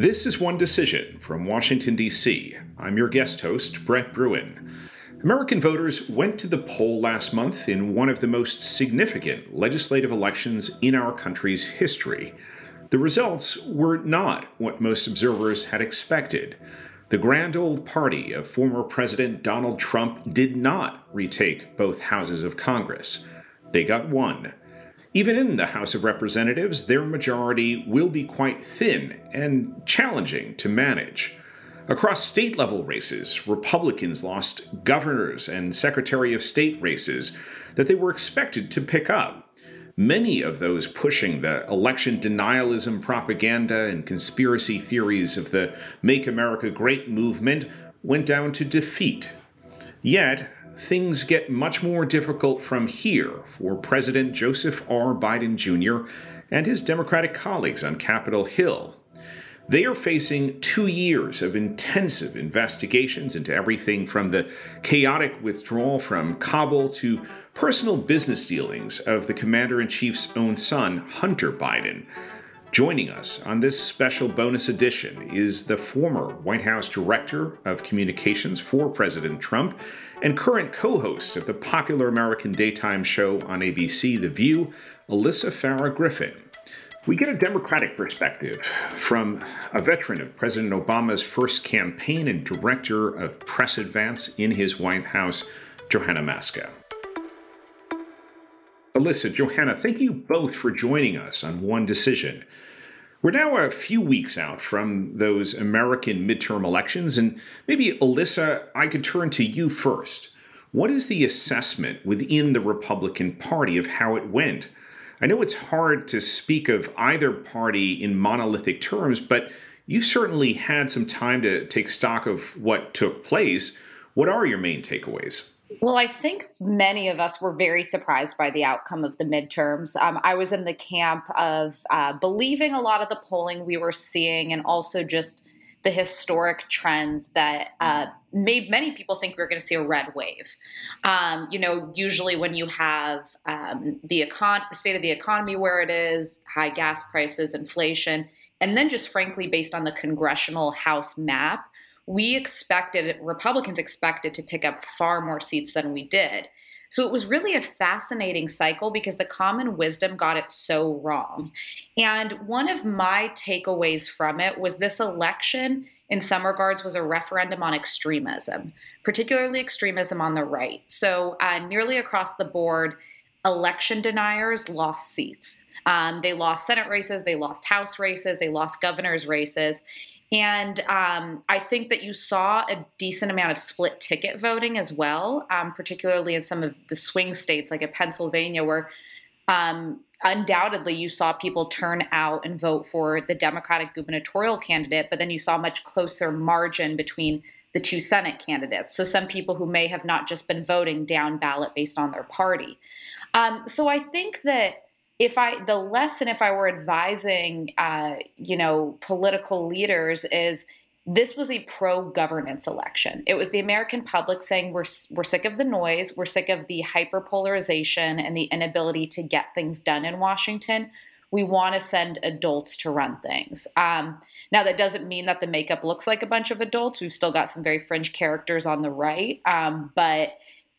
This is One Decision from Washington, D.C. I'm your guest host, Brett Bruen. American voters went to the poll last month in one of the most significant legislative elections in our country's history. The results were not what most observers had expected. The grand old party of former President Donald Trump did not retake both houses of Congress. They got one. Even in the House of Representatives, their majority will be quite thin and challenging to manage. Across state level races, Republicans lost governors and Secretary of State races that they were expected to pick up. Many of those pushing the election denialism propaganda and conspiracy theories of the Make America Great movement went down to defeat. Yet, things get much more difficult from here for President Joseph R. Biden Jr. and his Democratic colleagues on Capitol Hill. They are facing two years of intensive investigations into everything from the chaotic withdrawal from Kabul to personal business dealings of the commander in chief's own son, Hunter Biden. Joining us on this special bonus edition is the former White House Director of Communications for President Trump and current co host of the popular American daytime show on ABC, The View, Alyssa Farah Griffin. We get a Democratic perspective from a veteran of President Obama's first campaign and director of press advance in his White House, Johanna Maska. Alyssa, Johanna, thank you both for joining us on One Decision. We're now a few weeks out from those American midterm elections, and maybe, Alyssa, I could turn to you first. What is the assessment within the Republican Party of how it went? I know it's hard to speak of either party in monolithic terms, but you certainly had some time to take stock of what took place. What are your main takeaways? Well, I think many of us were very surprised by the outcome of the midterms. Um, I was in the camp of uh, believing a lot of the polling we were seeing and also just the historic trends that uh, made many people think we were going to see a red wave. Um, you know, usually when you have um, the, econ- state of the economy where it is, high gas prices, inflation, and then just frankly based on the congressional House map, we expected, Republicans expected to pick up far more seats than we did. So it was really a fascinating cycle because the common wisdom got it so wrong. And one of my takeaways from it was this election, in some regards, was a referendum on extremism, particularly extremism on the right. So uh, nearly across the board, election deniers lost seats. Um, they lost Senate races, they lost House races, they lost governor's races. And um, I think that you saw a decent amount of split ticket voting as well, um, particularly in some of the swing states like in Pennsylvania, where um, undoubtedly you saw people turn out and vote for the Democratic gubernatorial candidate, but then you saw a much closer margin between the two Senate candidates. So some people who may have not just been voting down ballot based on their party. Um, so I think that if I the lesson if I were advising uh, you know political leaders is this was a pro governance election. It was the American public saying we're we're sick of the noise, we're sick of the hyperpolarization and the inability to get things done in Washington. We want to send adults to run things. Um, now that doesn't mean that the makeup looks like a bunch of adults. We've still got some very fringe characters on the right, um, but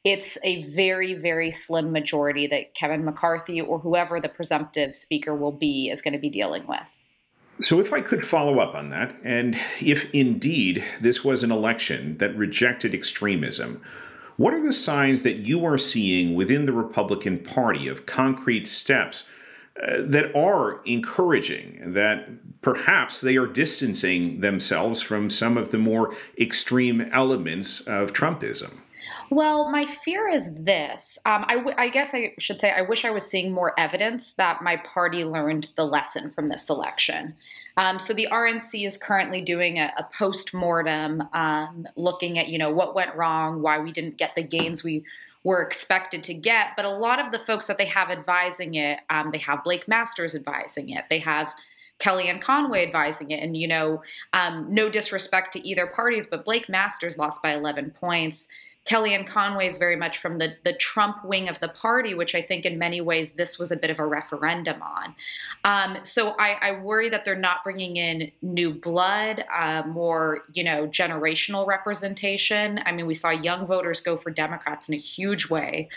it's a very, very slim majority that Kevin McCarthy or whoever the presumptive speaker will be is going to be dealing with. So, if I could follow up on that, and if indeed this was an election that rejected extremism, what are the signs that you are seeing within the Republican Party of concrete steps uh, that are encouraging, that perhaps they are distancing themselves from some of the more extreme elements of Trumpism? Well, my fear is this. Um, I, w- I guess I should say I wish I was seeing more evidence that my party learned the lesson from this election. Um, so the RNC is currently doing a, a post mortem, um, looking at you know what went wrong, why we didn't get the gains we were expected to get. But a lot of the folks that they have advising it, um, they have Blake Masters advising it. They have Kellyanne Conway advising it. And, you know, um, no disrespect to either parties, but Blake Masters lost by 11 points. Kellyanne Conway is very much from the, the Trump wing of the party, which I think in many ways this was a bit of a referendum on. Um, so I, I, worry that they're not bringing in new blood, uh, more you know generational representation. I mean, we saw young voters go for Democrats in a huge way,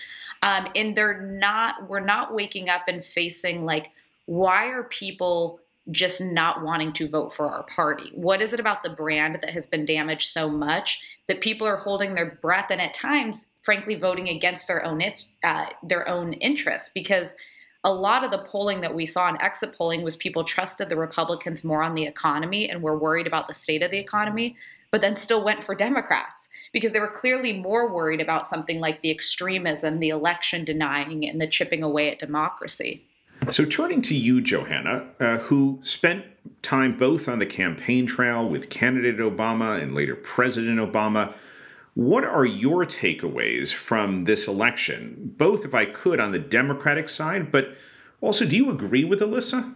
um, and they're not. We're not waking up and facing like, why are people just not wanting to vote for our party? What is it about the brand that has been damaged so much that people are holding their breath and at times, frankly, voting against their own uh, their own interests? Because a lot of the polling that we saw in exit polling was people trusted the Republicans more on the economy and were worried about the state of the economy, but then still went for Democrats because they were clearly more worried about something like the extremism, the election denying, and the chipping away at democracy. So, turning to you, Johanna, uh, who spent time both on the campaign trail with candidate Obama and later President Obama, what are your takeaways from this election? Both, if I could, on the Democratic side, but also, do you agree with Alyssa?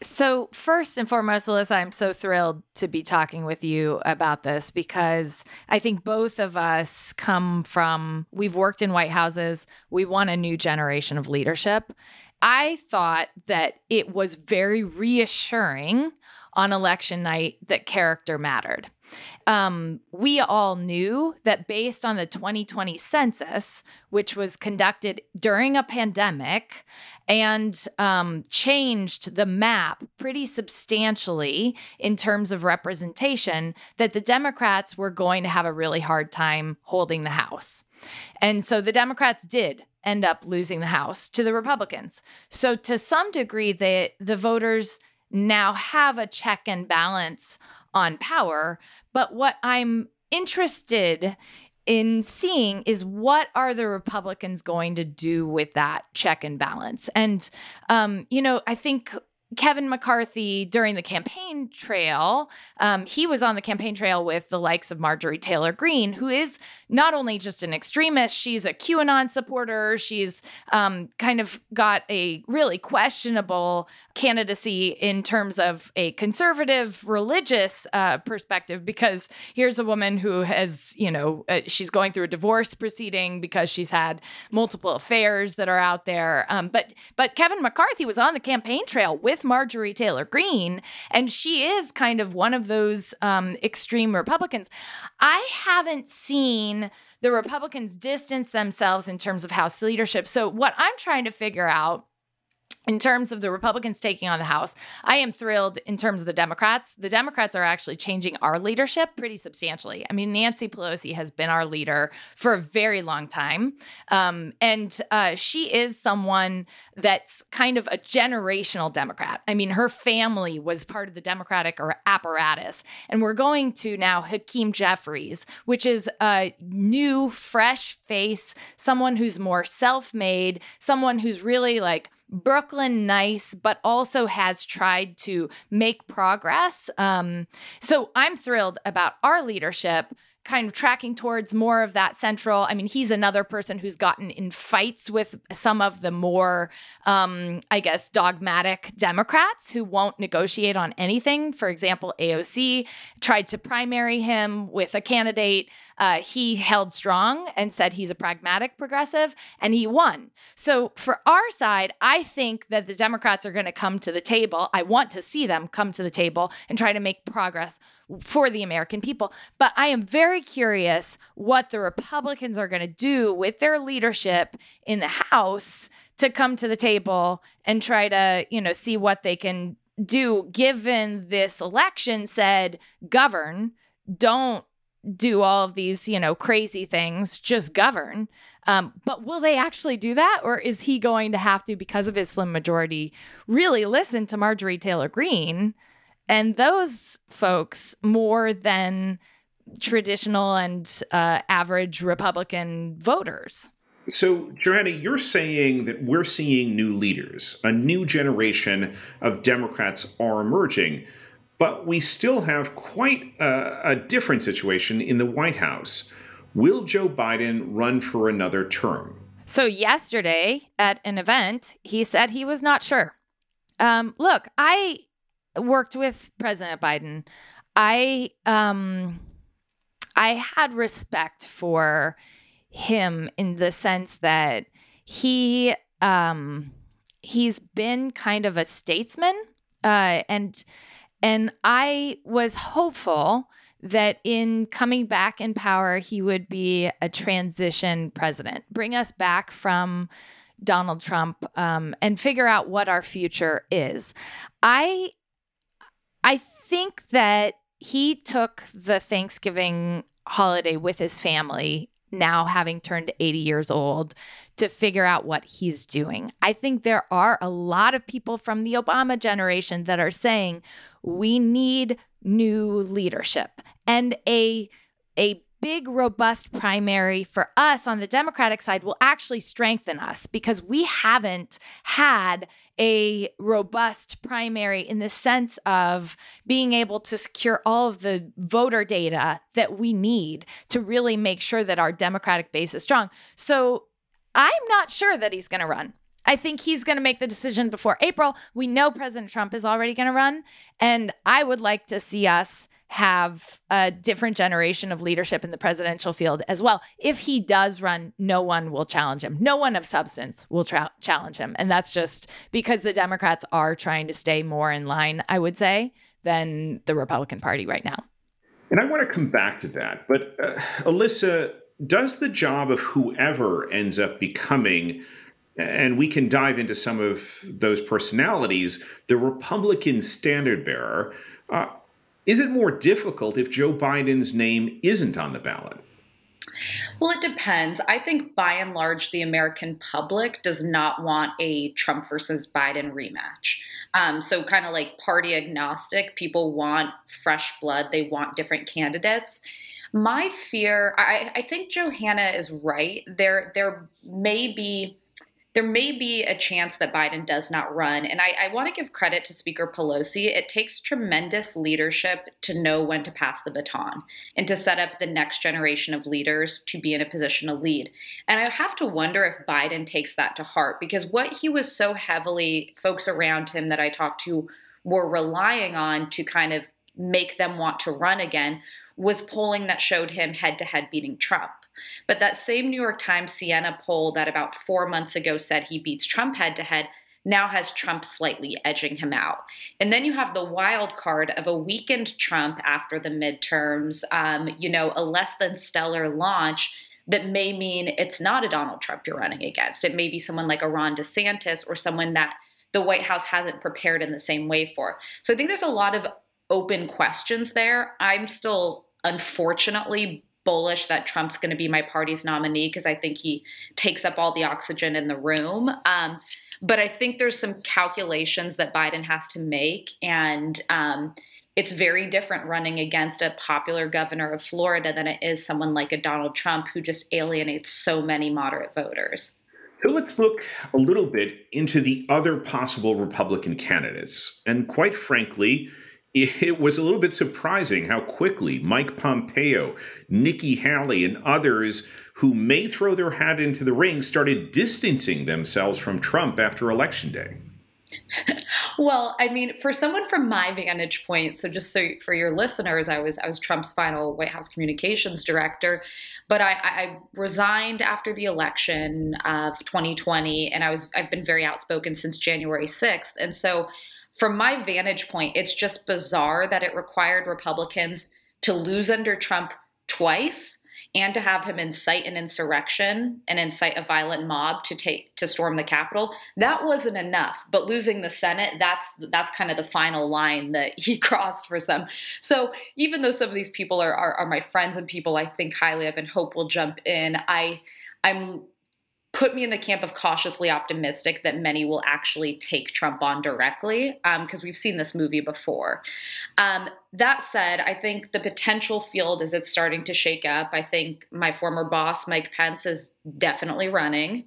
So, first and foremost, Alyssa, I'm so thrilled to be talking with you about this because I think both of us come from, we've worked in White Houses, we want a new generation of leadership. I thought that it was very reassuring on election night that character mattered. Um, we all knew that based on the 2020 census, which was conducted during a pandemic and um, changed the map pretty substantially in terms of representation, that the Democrats were going to have a really hard time holding the House. And so the Democrats did end up losing the House to the Republicans. So to some degree, they, the voters now have a check and balance on power. But what I'm interested in seeing is what are the Republicans going to do with that check and balance? And, um, you know, I think Kevin McCarthy during the campaign trail, um, he was on the campaign trail with the likes of Marjorie Taylor Greene, who is not only just an extremist, she's a QAnon supporter. She's um, kind of got a really questionable candidacy in terms of a conservative religious uh, perspective, because here's a woman who has, you know, uh, she's going through a divorce proceeding because she's had multiple affairs that are out there. Um, but but Kevin McCarthy was on the campaign trail with with Marjorie Taylor Greene, and she is kind of one of those um, extreme Republicans. I haven't seen the Republicans distance themselves in terms of House leadership. So, what I'm trying to figure out in terms of the Republicans taking on the House, I am thrilled in terms of the Democrats. The Democrats are actually changing our leadership pretty substantially. I mean, Nancy Pelosi has been our leader for a very long time. Um, and uh, she is someone that's kind of a generational Democrat. I mean, her family was part of the Democratic apparatus. And we're going to now Hakeem Jeffries, which is a new, fresh face, someone who's more self made, someone who's really like, Brooklyn nice, but also has tried to make progress. Um, so I'm thrilled about our leadership kind of tracking towards more of that central. I mean, he's another person who's gotten in fights with some of the more, um, I guess, dogmatic Democrats who won't negotiate on anything. For example, AOC tried to primary him with a candidate. Uh, he held strong and said he's a pragmatic progressive, and he won. So for our side, I think that the Democrats are going to come to the table. I want to see them come to the table and try to make progress for the American people. But I am very curious what the Republicans are going to do with their leadership in the House to come to the table and try to, you know, see what they can do given this election said govern, don't do all of these, you know, crazy things, just govern. Um, but will they actually do that? Or is he going to have to, because of his slim majority, really listen to Marjorie Taylor Greene and those folks more than traditional and uh, average Republican voters. So, Johanna, you're saying that we're seeing new leaders, a new generation of Democrats are emerging, but we still have quite a, a different situation in the White House. Will Joe Biden run for another term? So, yesterday at an event, he said he was not sure. Um, look, I worked with President Biden, I um I had respect for him in the sense that he um, he's been kind of a statesman, uh, and and I was hopeful that in coming back in power, he would be a transition president, bring us back from Donald Trump, um, and figure out what our future is. I I think that he took the Thanksgiving holiday with his family now having turned 80 years old to figure out what he's doing. I think there are a lot of people from the Obama generation that are saying we need new leadership and a a big robust primary for us on the democratic side will actually strengthen us because we haven't had a robust primary in the sense of being able to secure all of the voter data that we need to really make sure that our democratic base is strong so i'm not sure that he's going to run I think he's going to make the decision before April. We know President Trump is already going to run. And I would like to see us have a different generation of leadership in the presidential field as well. If he does run, no one will challenge him. No one of substance will tra- challenge him. And that's just because the Democrats are trying to stay more in line, I would say, than the Republican Party right now. And I want to come back to that. But uh, Alyssa, does the job of whoever ends up becoming and we can dive into some of those personalities, the Republican standard bearer. Uh, is it more difficult if Joe Biden's name isn't on the ballot? Well, it depends. I think by and large, the American public does not want a Trump versus Biden rematch. Um, so, kind of like party agnostic, people want fresh blood, they want different candidates. My fear, I, I think Johanna is right. There, there may be there may be a chance that Biden does not run. And I, I want to give credit to Speaker Pelosi. It takes tremendous leadership to know when to pass the baton and to set up the next generation of leaders to be in a position to lead. And I have to wonder if Biden takes that to heart because what he was so heavily, folks around him that I talked to were relying on to kind of make them want to run again was polling that showed him head to head beating Trump. But that same New York Times Siena poll that about four months ago said he beats Trump head to head now has Trump slightly edging him out. And then you have the wild card of a weakened Trump after the midterms, um, you know, a less than stellar launch that may mean it's not a Donald Trump you're running against. It may be someone like a Ron DeSantis or someone that the White House hasn't prepared in the same way for. So I think there's a lot of open questions there. I'm still unfortunately bullish that Trump's going to be my party's nominee because I think he takes up all the oxygen in the room. Um, but I think there's some calculations that Biden has to make, and um, it's very different running against a popular governor of Florida than it is someone like a Donald Trump who just alienates so many moderate voters. So let's look a little bit into the other possible Republican candidates. And quite frankly, it was a little bit surprising how quickly Mike Pompeo, Nikki Haley, and others who may throw their hat into the ring started distancing themselves from Trump after Election Day. well, I mean, for someone from my vantage point, so just so for your listeners, I was I was Trump's final White House communications director, but I, I resigned after the election of 2020, and I was I've been very outspoken since January 6th, and so from my vantage point, it's just bizarre that it required Republicans to lose under Trump twice and to have him incite an insurrection and incite a violent mob to take to storm the Capitol. That wasn't enough. But losing the Senate, that's that's kind of the final line that he crossed for some. So even though some of these people are, are, are my friends and people I think highly of and hope will jump in, I I'm put me in the camp of cautiously optimistic that many will actually take Trump on directly because um, we've seen this movie before. Um, that said, I think the potential field is it's starting to shake up. I think my former boss, Mike Pence, is definitely running.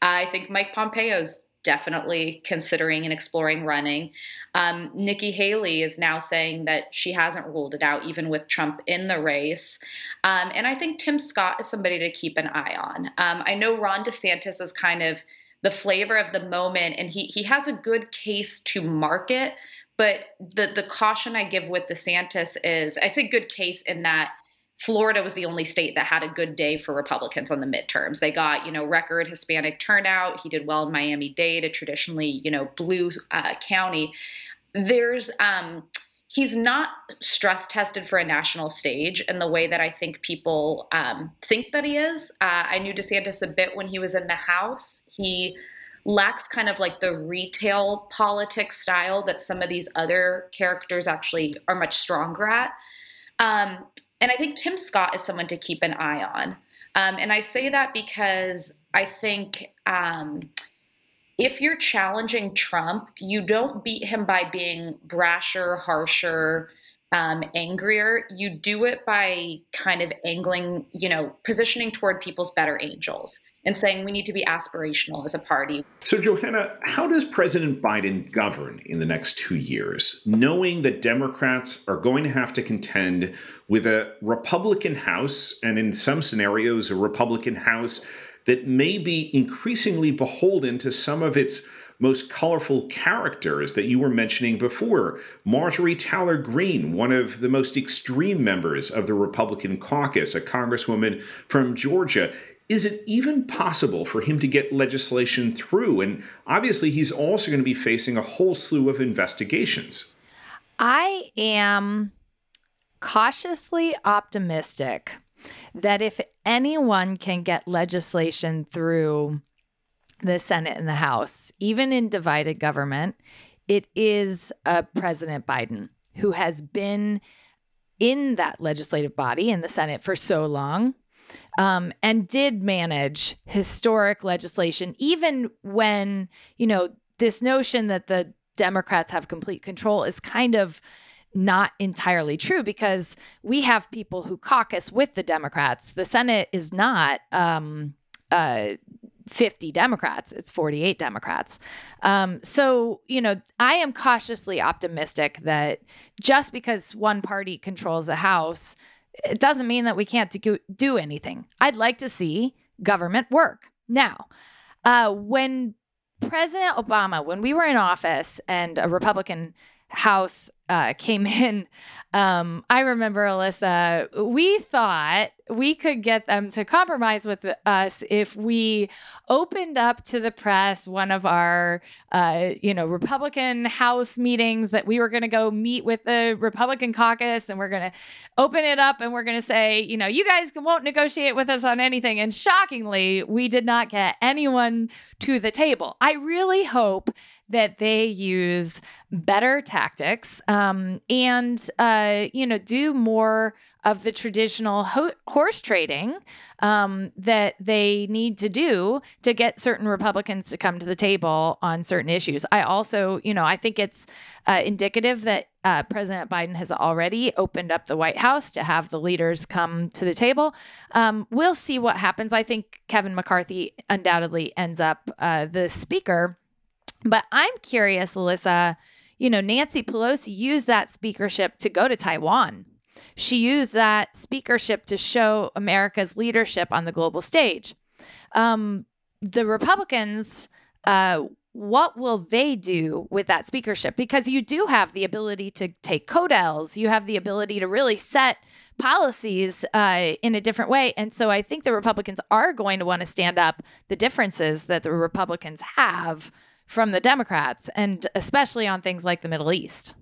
I think Mike Pompeo's definitely considering and exploring running. Um, Nikki Haley is now saying that she hasn't ruled it out, even with Trump in the race. Um, and I think Tim Scott is somebody to keep an eye on. Um, I know Ron DeSantis is kind of the flavor of the moment, and he he has a good case to market. But the the caution I give with DeSantis is, I say good case in that Florida was the only state that had a good day for Republicans on the midterms. They got, you know, record Hispanic turnout. He did well in Miami Dade, a traditionally, you know, blue uh, county. There's, um, he's not stress tested for a national stage in the way that I think people um, think that he is. Uh, I knew DeSantis a bit when he was in the House. He lacks kind of like the retail politics style that some of these other characters actually are much stronger at. Um, and I think Tim Scott is someone to keep an eye on. Um, and I say that because I think um, if you're challenging Trump, you don't beat him by being brasher, harsher, um, angrier. You do it by kind of angling, you know, positioning toward people's better angels and saying we need to be aspirational as a party. So, Johanna, how does President Biden govern in the next two years, knowing that Democrats are going to have to contend with a Republican House and, in some scenarios, a Republican House that may be increasingly beholden to some of its most colorful characters that you were mentioning before. Marjorie Taylor Greene, one of the most extreme members of the Republican caucus, a congresswoman from Georgia. Is it even possible for him to get legislation through? And obviously, he's also going to be facing a whole slew of investigations. I am cautiously optimistic that if anyone can get legislation through the Senate and the House, even in divided government, it is uh, President Biden who has been in that legislative body in the Senate for so long um, and did manage historic legislation, even when, you know, this notion that the Democrats have complete control is kind of not entirely true because we have people who caucus with the Democrats. The Senate is not um, uh, 50 Democrats, it's 48 Democrats. Um, so, you know, I am cautiously optimistic that just because one party controls the House, it doesn't mean that we can't do, do anything. I'd like to see government work. Now, uh, when President Obama, when we were in office and a Republican House uh, came in, um, I remember, Alyssa, we thought we could get them to compromise with us if we opened up to the press one of our, uh, you know, Republican House meetings that we were going to go meet with the Republican caucus and we're going to open it up and we're going to say, you know, you guys won't negotiate with us on anything. And shockingly, we did not get anyone to the table. I really hope that they use better tactics um, and uh, you know do more of the traditional ho- horse trading um, that they need to do to get certain Republicans to come to the table on certain issues. I also, you know, I think it's uh, indicative that uh, President Biden has already opened up the White House to have the leaders come to the table. Um, we'll see what happens. I think Kevin McCarthy undoubtedly ends up uh, the speaker. But I'm curious, Alyssa, you know, Nancy Pelosi used that speakership to go to Taiwan. She used that speakership to show America's leadership on the global stage. Um, the Republicans, uh, what will they do with that speakership? Because you do have the ability to take codels, you have the ability to really set policies uh, in a different way. And so I think the Republicans are going to want to stand up the differences that the Republicans have from the Democrats, and especially on things like the Middle East?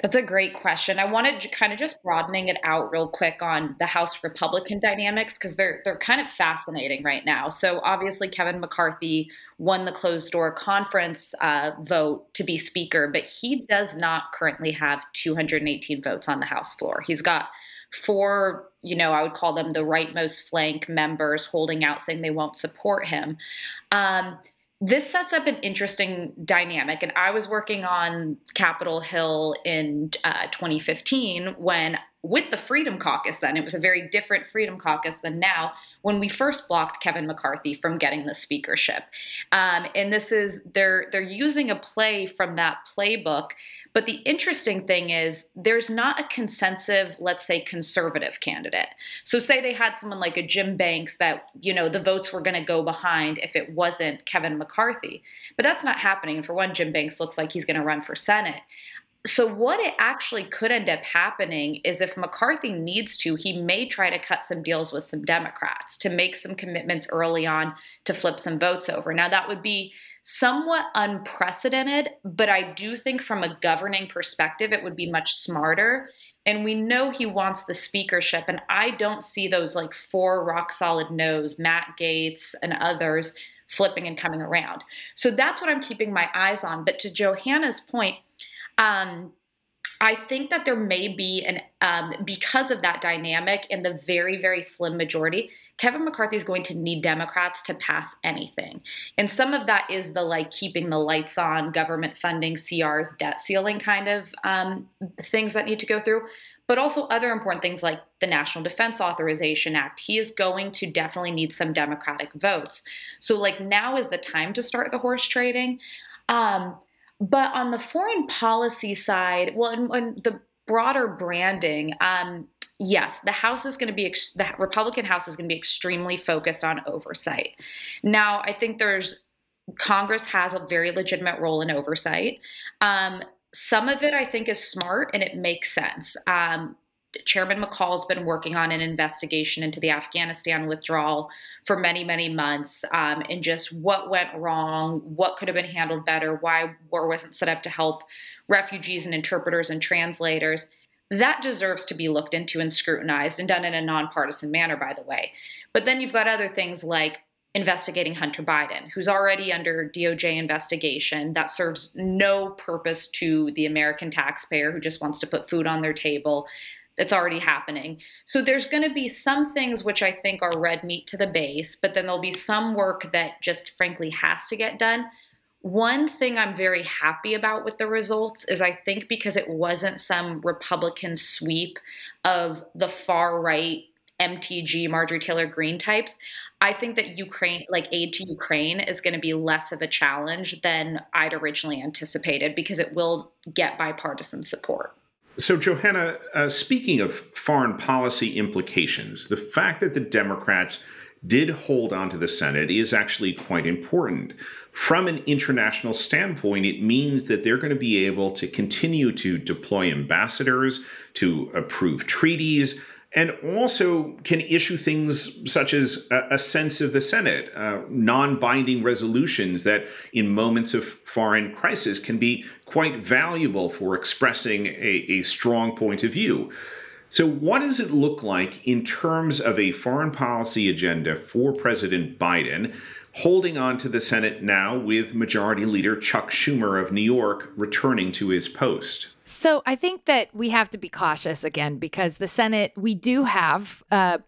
That's a great question. I wanted to kind of just broadening it out real quick on the House Republican dynamics because they're they're kind of fascinating right now. So obviously Kevin McCarthy won the closed door conference uh, vote to be Speaker, but he does not currently have 218 votes on the House floor. He's got four, you know, I would call them the rightmost flank members holding out saying they won't support him. Um, this sets up an interesting dynamic. And I was working on Capitol Hill in uh, 2015 when, with the Freedom Caucus, then it was a very different Freedom Caucus than now, when we first blocked Kevin McCarthy from getting the speakership. Um, and this is they're they're using a play from that playbook but the interesting thing is, there's not a consensus, let's say, conservative candidate. So, say they had someone like a Jim Banks that, you know, the votes were going to go behind if it wasn't Kevin McCarthy. But that's not happening. For one, Jim Banks looks like he's going to run for Senate. So, what it actually could end up happening is if McCarthy needs to, he may try to cut some deals with some Democrats to make some commitments early on to flip some votes over. Now, that would be somewhat unprecedented, but I do think from a governing perspective, it would be much smarter. And we know he wants the speakership, and I don't see those like four rock solid no's, Matt Gaetz and others flipping and coming around. So that's what I'm keeping my eyes on. But to Johanna's point, um, I think that there may be an um, because of that dynamic in the very very slim majority. Kevin McCarthy is going to need Democrats to pass anything, and some of that is the like keeping the lights on, government funding, CR's debt ceiling kind of um, things that need to go through, but also other important things like the National Defense Authorization Act. He is going to definitely need some Democratic votes. So like now is the time to start the horse trading. Um, but on the foreign policy side, well, and, the broader branding, um, yes, the House is going to be, the Republican House is going to be extremely focused on oversight. Now, I think there's, Congress has a very legitimate role in oversight. Um, some of it I think is smart and it makes sense. Um, Chairman McCaul's been working on an investigation into the Afghanistan withdrawal for many, many months, um, and just what went wrong, what could have been handled better, why war wasn't set up to help refugees and interpreters and translators. That deserves to be looked into and scrutinized and done in a nonpartisan manner, by the way. But then you've got other things like investigating Hunter Biden, who's already under DOJ investigation that serves no purpose to the American taxpayer who just wants to put food on their table that's already happening. So there's going to be some things which I think are red meat to the base, but then there'll be some work that just frankly has to get done. One thing I'm very happy about with the results is I think because it wasn't some Republican sweep of the far right MTG, Marjorie Taylor Greene types, I think that Ukraine, like aid to Ukraine, is going to be less of a challenge than I'd originally anticipated because it will get bipartisan support. So, Johanna, uh, speaking of foreign policy implications, the fact that the Democrats did hold on to the Senate is actually quite important. From an international standpoint, it means that they're going to be able to continue to deploy ambassadors, to approve treaties, and also can issue things such as a, a sense of the Senate, uh, non binding resolutions that, in moments of foreign crisis, can be quite valuable for expressing a, a strong point of view. So, what does it look like in terms of a foreign policy agenda for President Biden? holding on to the Senate now with Majority Leader Chuck Schumer of New York returning to his post. So I think that we have to be cautious again because the Senate, we do have uh,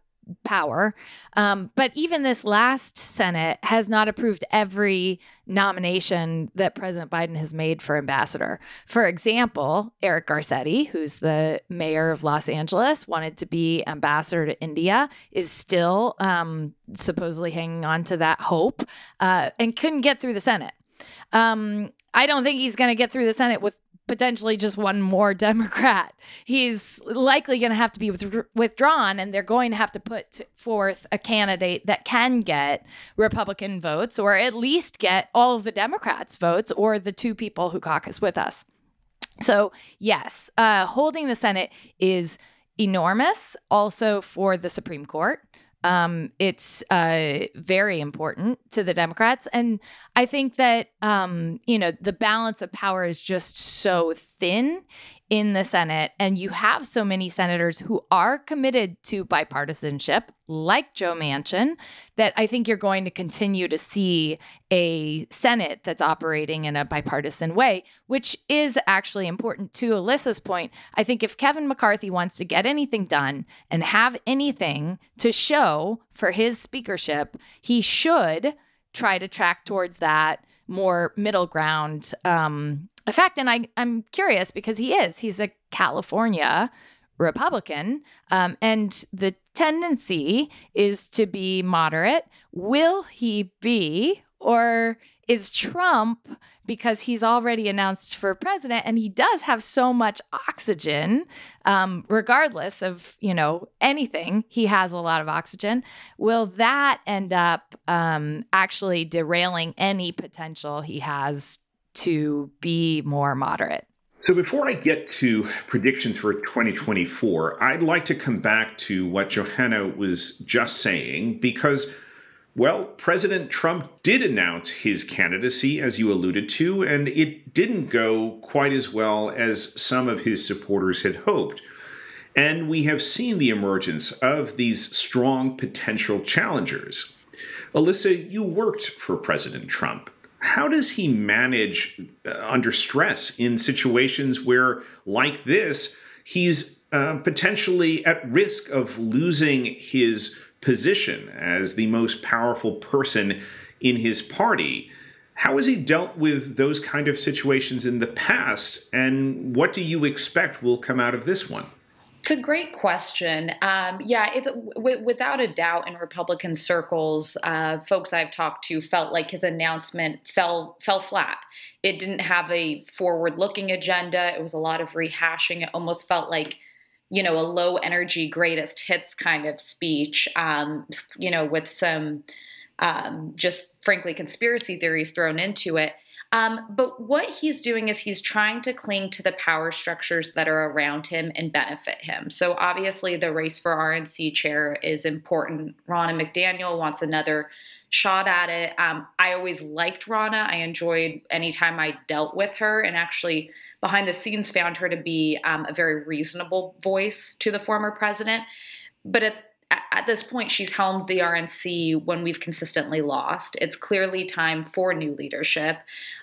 power. Um, but even this last Senate has not approved every nomination that President Biden has made for ambassador. For example, Eric Garcetti, who's the mayor of Los Angeles, wanted to be ambassador to India, is still um, supposedly hanging on to that hope uh, and couldn't get through the Senate. Um, I don't think he's going to get through the Senate with potentially just one more Democrat. He's likely going to have to be withdrawn, and they're going to have to put forth a candidate that can get Republican votes or at least get all of the Democrats' votes or the two people who caucus with us. So, yes, uh, holding the Senate is enormous also for the Supreme Court. Um, it's uh, very important to the Democrats. And I think that, um, you know, the balance of power is just so thin in the Senate, and you have so many senators who are committed to bipartisanship, like Joe Manchin, that I think you're going to continue to see a Senate that's operating in a bipartisan way, which is actually important to Alyssa's point. I think if Kevin McCarthy wants to get anything done and have anything to show for his speakership, he should try to track towards that more middle ground um, effect. And I, I'm curious because he is. He's a California Republican. Um, and the tendency is to be moderate. Will he be, or is Trump, because he's already announced for president and he does have so much oxygen, um, regardless of, you know, anything, he has a lot of oxygen. Will that end up um, actually derailing any potential he has to be more moderate? So, before I get to predictions for 2024, I'd like to come back to what Johanna was just saying because, well, President Trump did announce his candidacy, as you alluded to, and it didn't go quite as well as some of his supporters had hoped. And we have seen the emergence of these strong potential challengers. Alyssa, you worked for President Trump how does he manage uh, under stress in situations where, like this, he's uh, potentially at risk of losing his position as the most powerful person in his party? How has he dealt with those kind of situations in the past, and what do you expect will come out of this one? It's a great question. Um, yeah, it's w- without a doubt in Republican circles, uh, folks I've talked to felt like his announcement fell fell flat. It didn't have a forward-looking agenda. It was a lot of rehashing. It almost felt like you know a low energy greatest hits kind of speech. Um, you know, with some um, just frankly conspiracy theories thrown into it. Um, but what he's doing is he's trying to cling to the power structures that are around him and benefit him. So obviously, the race for RNC chair is important. Ronna McDaniel wants another shot at it. Um, I always liked Ronna. I enjoyed any time I dealt with her, and actually behind the scenes found her to be um, a very reasonable voice to the former president. But at at this point, she's helmed the RNC when we've consistently lost. It's clearly time for new leadership.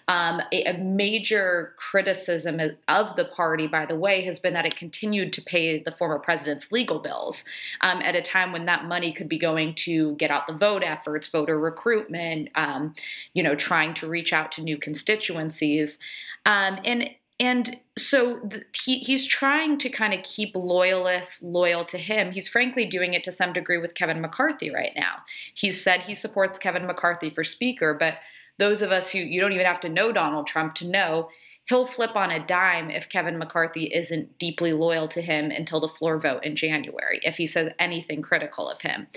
Um, a, a, major criticism of the party, by the way, has been that it continued to pay the former president's legal bills um, at a time when that money could be going to get out the vote efforts, voter recruitment, um, you know, trying to reach out to new constituencies. Um, and and so he, he's trying to kind of keep loyalists loyal to him. He's frankly doing it to some degree with Kevin McCarthy right now. He's said he supports Kevin McCarthy for Speaker, but those of us who you don't even have to know Donald Trump to know he'll flip on a dime if Kevin McCarthy isn't deeply loyal to him until the floor vote in January, if he says anything critical of him.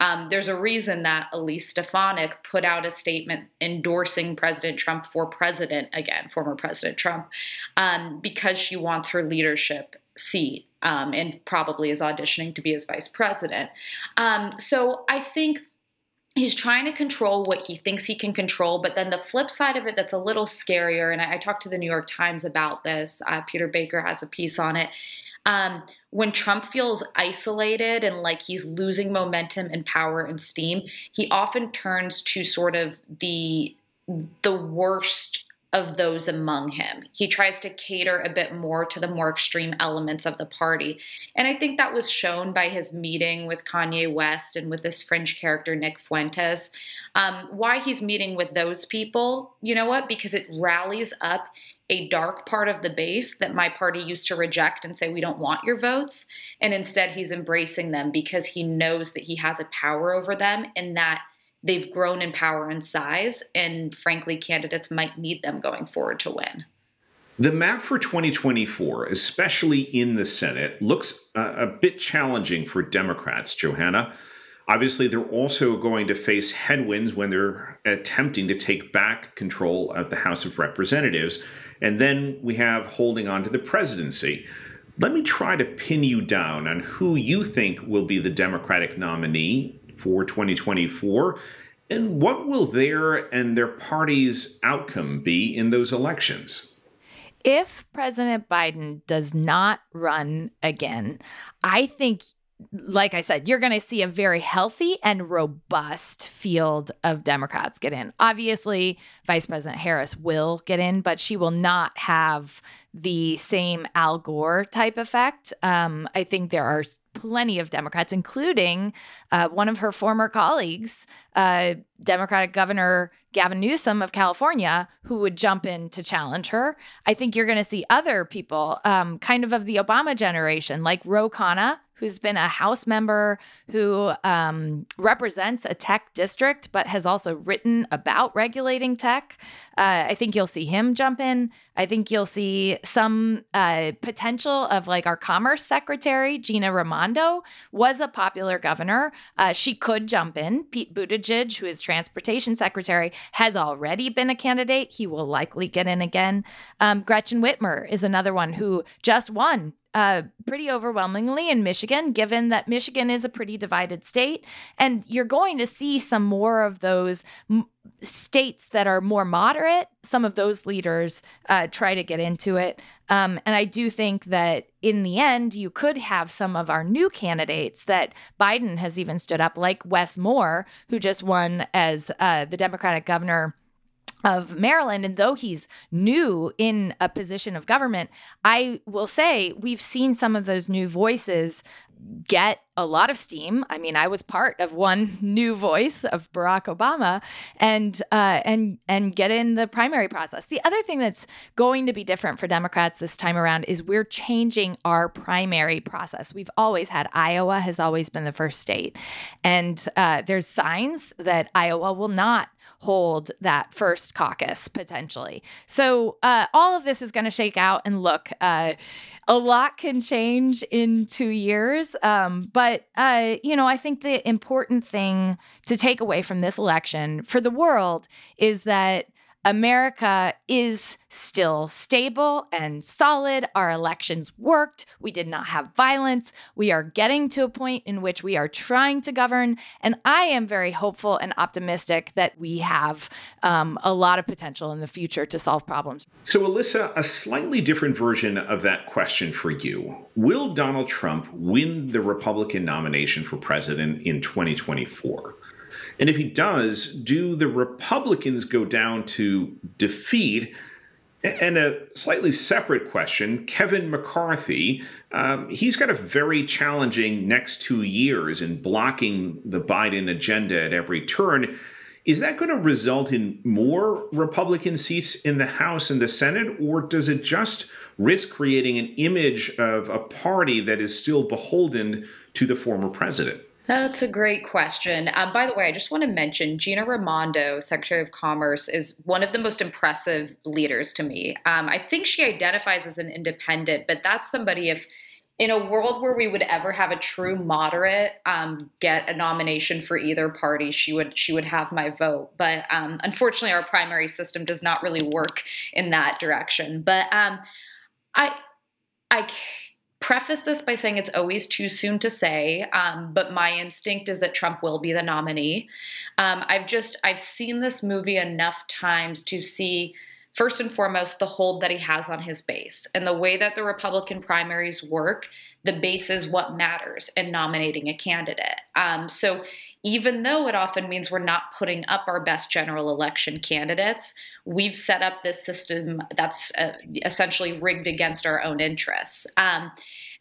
Um, there's a reason that Elise Stefanik put out a statement endorsing President Trump for president again, former President Trump, um, because she wants her leadership seat um, and probably is auditioning to be his vice president. Um, so I think he's trying to control what he thinks he can control but then the flip side of it that's a little scarier and i, I talked to the new york times about this uh, peter baker has a piece on it um, when trump feels isolated and like he's losing momentum and power and steam he often turns to sort of the the worst of those among him. He tries to cater a bit more to the more extreme elements of the party. And I think that was shown by his meeting with Kanye West and with this fringe character, Nick Fuentes. Um, why he's meeting with those people, you know what? Because it rallies up a dark part of the base that my party used to reject and say, we don't want your votes. And instead, he's embracing them because he knows that he has a power over them and that they've grown in power and size, and frankly, candidates might need them going forward to win. The map for 2024, especially in the Senate, looks uh, a bit challenging for Democrats, Johanna. Obviously, they're also going to face headwinds when they're attempting to take back control of the House of Representatives. And then we have holding on to the presidency. Let me try to pin you down on who you think will be the Democratic nominee for 2024? And what will their and their party's outcome be in those elections? If President Biden does not run again, I think like I said, you're going to see a very healthy and robust field of Democrats get in. Obviously, Vice President Harris will get in, but she will not have the same Al Gore type effect. Um, I think there are plenty of Democrats, including uh, one of her former colleagues, uh, Democratic Governor Gavin Newsom of California, who would jump in to challenge her. I think you're going to see other people, um, kind of of the Obama generation, like Ro Khanna, who's been a House member who um, represents a tech district, but has also written about regulating tech. Uh, I think you'll see him jump in. I think you'll see some uh, potential of like our commerce secretary, Gina Raimondo was a popular governor. Uh, she could jump in. Pete Buttigieg, who is transportation secretary, has already been a candidate. He will likely get in again. Um, Gretchen Whitmer is another one who just won uh, pretty overwhelmingly in Michigan, given that Michigan is a pretty divided state. And you're going to see some more of those m- states that are more moderate, some of those leaders uh, try to get into it. Um, and I do think that in the end, you could have some of our new candidates that Biden has even stood up, like Wes Moore, who just won as uh, the Democratic governor of Maryland. And though he's new in a position of government, I will say we've seen some of those new voices get a lot of steam. I mean, I was part of one new voice of Barack Obama, and uh, and and get in the primary process. The other thing that's going to be different for Democrats this time around is we're changing our primary process. We've always had Iowa has always been the first state, and uh, there's signs that Iowa will not hold that first caucus potentially. So uh, all of this is going to shake out and look. A lot can change in two years, um, but uh, you know, I think the important thing to take away from this election for the world is that America is still stable and solid. Our elections worked. We did not have violence. We are getting to a point in which we are trying to govern. And I am very hopeful and optimistic that we have um, a lot of potential in the future to solve problems. So, Alyssa, a slightly different version of that question for you Will Donald Trump win the Republican nomination for president in 2024? And if he does, do the Republicans go down to defeat? And a slightly separate question Kevin McCarthy, um, he's got a very challenging next two years in blocking the Biden agenda at every turn. Is that going to result in more Republican seats in the House and the Senate, or does it just risk creating an image of a party that is still beholden to the former president? That's a great question. Um, by the way, I just want to mention Gina Raimondo, Secretary of Commerce, is one of the most impressive leaders to me. Um, I think she identifies as an independent, but that's somebody if in a world where we would ever have a true moderate um, get a nomination for either party, she would she would have my vote. But um, unfortunately, our primary system does not really work in that direction. But um, I I preface this by saying it's always too soon to say, um, but my instinct is that Trump will be the nominee. Um, I've just I've seen this movie enough times to see first and foremost the hold that he has on his base and the way that the Republican primaries work. The base is what matters in nominating a candidate. Um, so even though it often means we're not putting up our best general election candidates, we've set up this system that's uh, essentially rigged against our own interests. Um,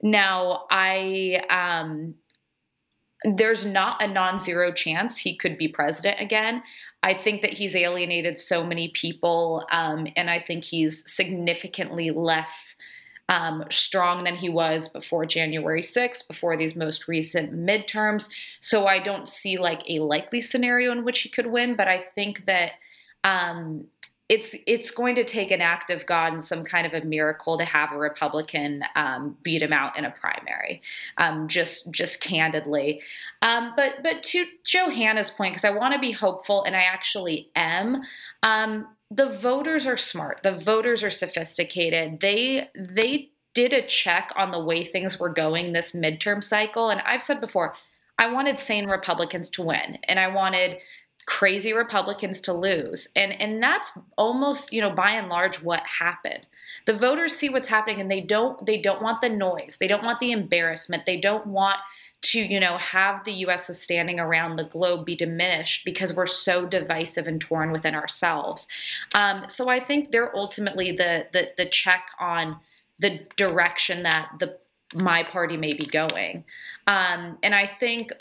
now, I. Um, there's not a non zero chance he could be president again. I think that he's alienated so many people, um, and I think he's significantly less um, strong than he was before January 6th, before these most recent midterms. So I don't see like a likely scenario in which he could win, but I think that um, it's it's going to take an act of God and some kind of a miracle to have a Republican um, beat him out in a primary. Um, just just candidly, um, but but to Johanna's point, because I want to be hopeful, and I actually am. The voters are smart. The voters are sophisticated. They they did a check on the way things were going this midterm cycle, and I've said before, I wanted sane Republicans to win, and I wanted crazy Republicans to lose. And and that's almost, you know, by and large what happened. The voters see what's happening and they don't they don't want the noise. They don't want the embarrassment. They don't want to you know have the US's standing around the globe be diminished because we're so divisive and torn within ourselves. Um, so I think they're ultimately the, the the check on the direction that the my party may be going. Um, and I think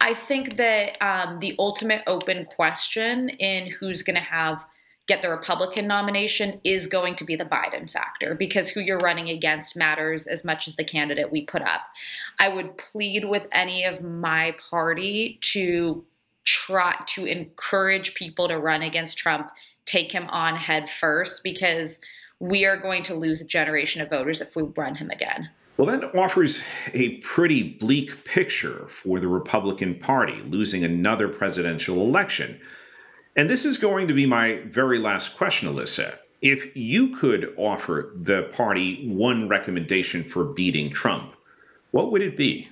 I think that um, the ultimate open question in who's going to have get the Republican nomination is going to be the Biden factor because who you're running against matters as much as the candidate we put up. I would plead with any of my party to try to encourage people to run against Trump, take him on head first because we are going to lose a generation of voters if we run him again. Well, that offers a pretty bleak picture for the Republican Party losing another presidential election. And this is going to be my very last question, Alyssa. If you could offer the party one recommendation for beating Trump, what would it be?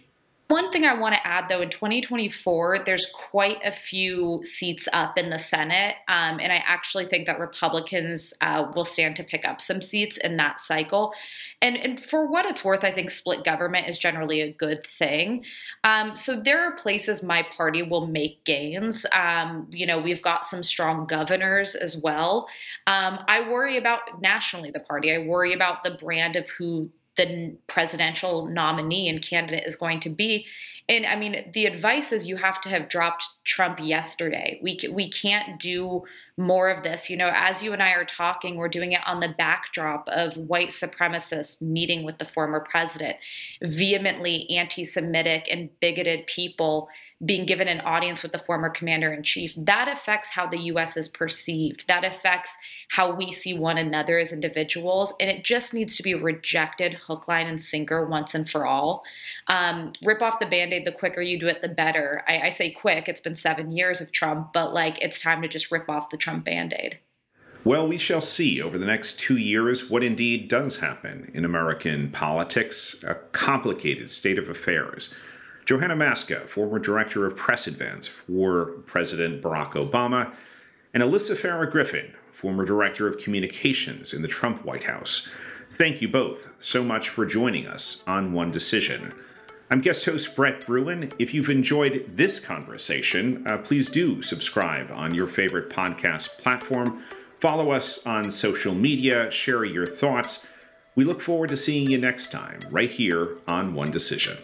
One thing I want to add, though, in 2024, there's quite a few seats up in the Senate. Um, and I actually think that Republicans uh, will stand to pick up some seats in that cycle. And, and for what it's worth, I think split government is generally a good thing. Um, so there are places my party will make gains. Um, you know, we've got some strong governors as well. Um, I worry about nationally the party, I worry about the brand of who the presidential nominee and candidate is going to be. And I mean, the advice is you have to have dropped Trump yesterday. We we can't do more of this. You know, as you and I are talking, we're doing it on the backdrop of white supremacists meeting with the former president, vehemently anti-Semitic and bigoted people being given an audience with the former commander in chief, that affects how the US is perceived. That affects how we see one another as individuals. And it just needs to be rejected hook, line, and sinker once and for all. Um, rip off the band aid, the quicker you do it, the better. I, I say quick, it's been seven years of Trump, but like it's time to just rip off the Trump band aid. Well, we shall see over the next two years what indeed does happen in American politics, a complicated state of affairs. Johanna Maska, former director of press advance for President Barack Obama, and Alyssa Farah Griffin, former director of communications in the Trump White House. Thank you both so much for joining us on One Decision. I'm guest host Brett Bruen. If you've enjoyed this conversation, uh, please do subscribe on your favorite podcast platform. Follow us on social media, share your thoughts. We look forward to seeing you next time, right here on One Decision.